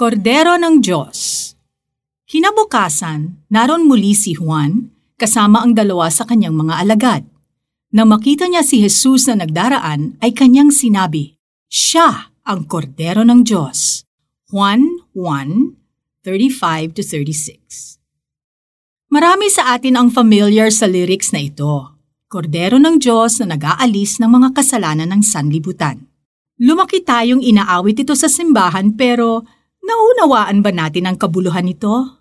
Kordero ng Diyos Kinabukasan, naron muli si Juan kasama ang dalawa sa kanyang mga alagad. Nang makita niya si Jesus na nagdaraan, ay kanyang sinabi, Siya ang Kordero ng Diyos. Juan 1:35-36 Marami sa atin ang familiar sa lyrics na ito. Kordero ng Diyos na nag-aalis ng mga kasalanan ng sanlibutan. Lumaki tayong inaawit ito sa simbahan pero naunawaan ba natin ang kabuluhan nito?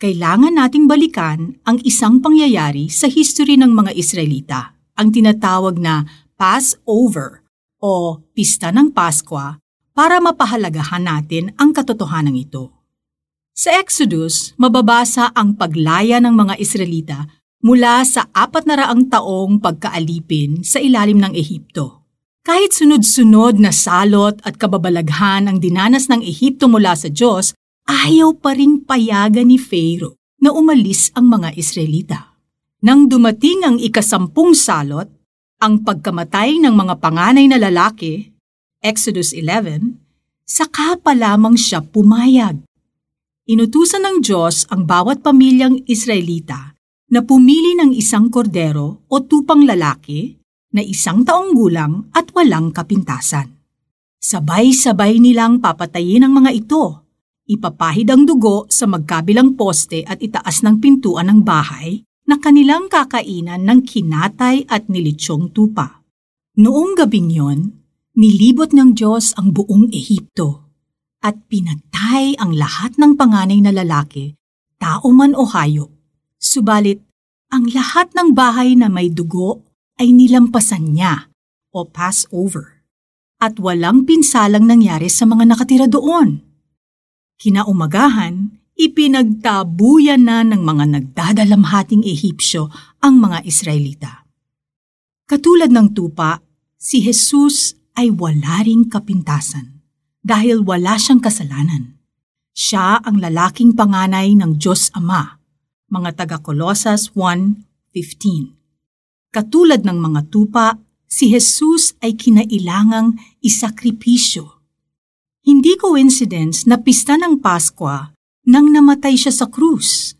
Kailangan nating balikan ang isang pangyayari sa history ng mga Israelita, ang tinatawag na Passover o Pista ng Paskwa para mapahalagahan natin ang katotohanan ito. Sa Exodus, mababasa ang paglaya ng mga Israelita mula sa apat na raang taong pagkaalipin sa ilalim ng Ehipto. Kahit sunod-sunod na salot at kababalaghan ang dinanas ng Ehipto mula sa Diyos, ayaw pa rin payagan ni Pharaoh na umalis ang mga Israelita. Nang dumating ang ikasampung salot, ang pagkamatay ng mga panganay na lalaki, Exodus 11, saka pa lamang siya pumayag. Inutusan ng Diyos ang bawat pamilyang Israelita na pumili ng isang kordero o tupang lalaki na isang taong gulang at walang kapintasan. Sabay-sabay nilang papatayin ang mga ito. Ipapahid ang dugo sa magkabilang poste at itaas ng pintuan ng bahay na kanilang kakainan ng kinatay at nilitsyong tupa. Noong gabing yon, nilibot ng Diyos ang buong Ehipto at pinatay ang lahat ng panganay na lalaki, tao man o hayop Subalit, ang lahat ng bahay na may dugo ay nilampasan niya o pass over at walang pinsalang nangyari sa mga nakatira doon. Kinaumagahan, ipinagtabuyan na ng mga nagdadalamhating Ehipsyo ang mga Israelita. Katulad ng tupa, si Jesus ay wala ring kapintasan dahil wala siyang kasalanan. Siya ang lalaking panganay ng Diyos Ama mga taga Colosas 1.15. Katulad ng mga tupa, si Jesus ay kinailangang isakripisyo. Hindi coincidence na pista ng Paskwa nang namatay siya sa krus.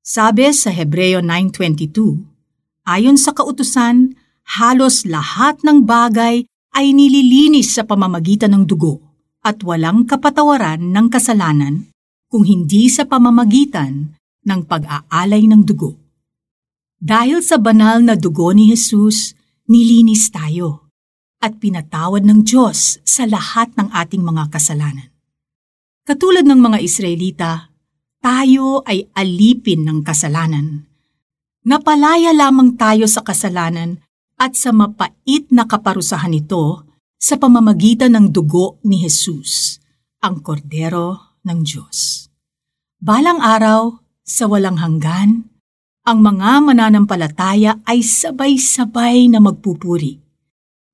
Sabi sa Hebreo 9.22, ayon sa kautusan, halos lahat ng bagay ay nililinis sa pamamagitan ng dugo at walang kapatawaran ng kasalanan kung hindi sa pamamagitan ng pag-aalay ng dugo. Dahil sa banal na dugo ni Jesus, nilinis tayo at pinatawad ng Diyos sa lahat ng ating mga kasalanan. Katulad ng mga Israelita, tayo ay alipin ng kasalanan. Napalaya lamang tayo sa kasalanan at sa mapait na kaparusahan nito sa pamamagitan ng dugo ni Jesus, ang kordero ng Diyos. Balang araw, sa walang hanggan, ang mga mananampalataya ay sabay-sabay na magpupuri.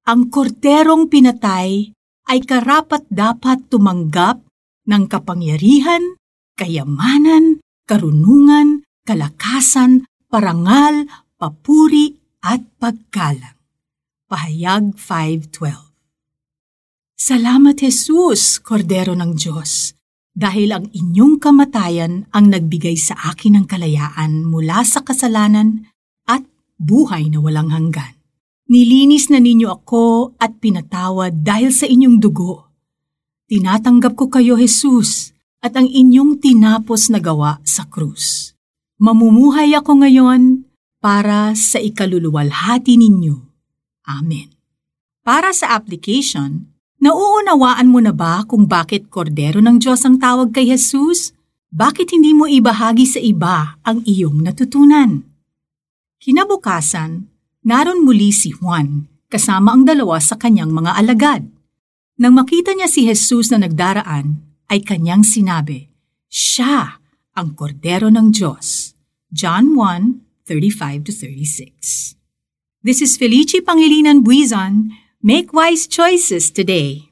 Ang korderong pinatay ay karapat dapat tumanggap ng kapangyarihan, kayamanan, karunungan, kalakasan, parangal, papuri at pagkalang. Pahayag 5.12 Salamat Jesus, Kordero ng Diyos, dahil ang inyong kamatayan ang nagbigay sa akin ng kalayaan mula sa kasalanan at buhay na walang hanggan. Nilinis na ninyo ako at pinatawad dahil sa inyong dugo. Tinatanggap ko kayo, Jesus, at ang inyong tinapos na gawa sa krus. Mamumuhay ako ngayon para sa ikaluluwalhati ninyo. Amen. Para sa application, Nauunawaan mo na ba kung bakit kordero ng Diyos ang tawag kay Jesus? Bakit hindi mo ibahagi sa iba ang iyong natutunan? Kinabukasan, naron muli si Juan kasama ang dalawa sa kanyang mga alagad. Nang makita niya si Jesus na nagdaraan, ay kanyang sinabi, Siya ang kordero ng Diyos. John 1:35-36. This is Felici Pangilinan Buizon Make wise choices today.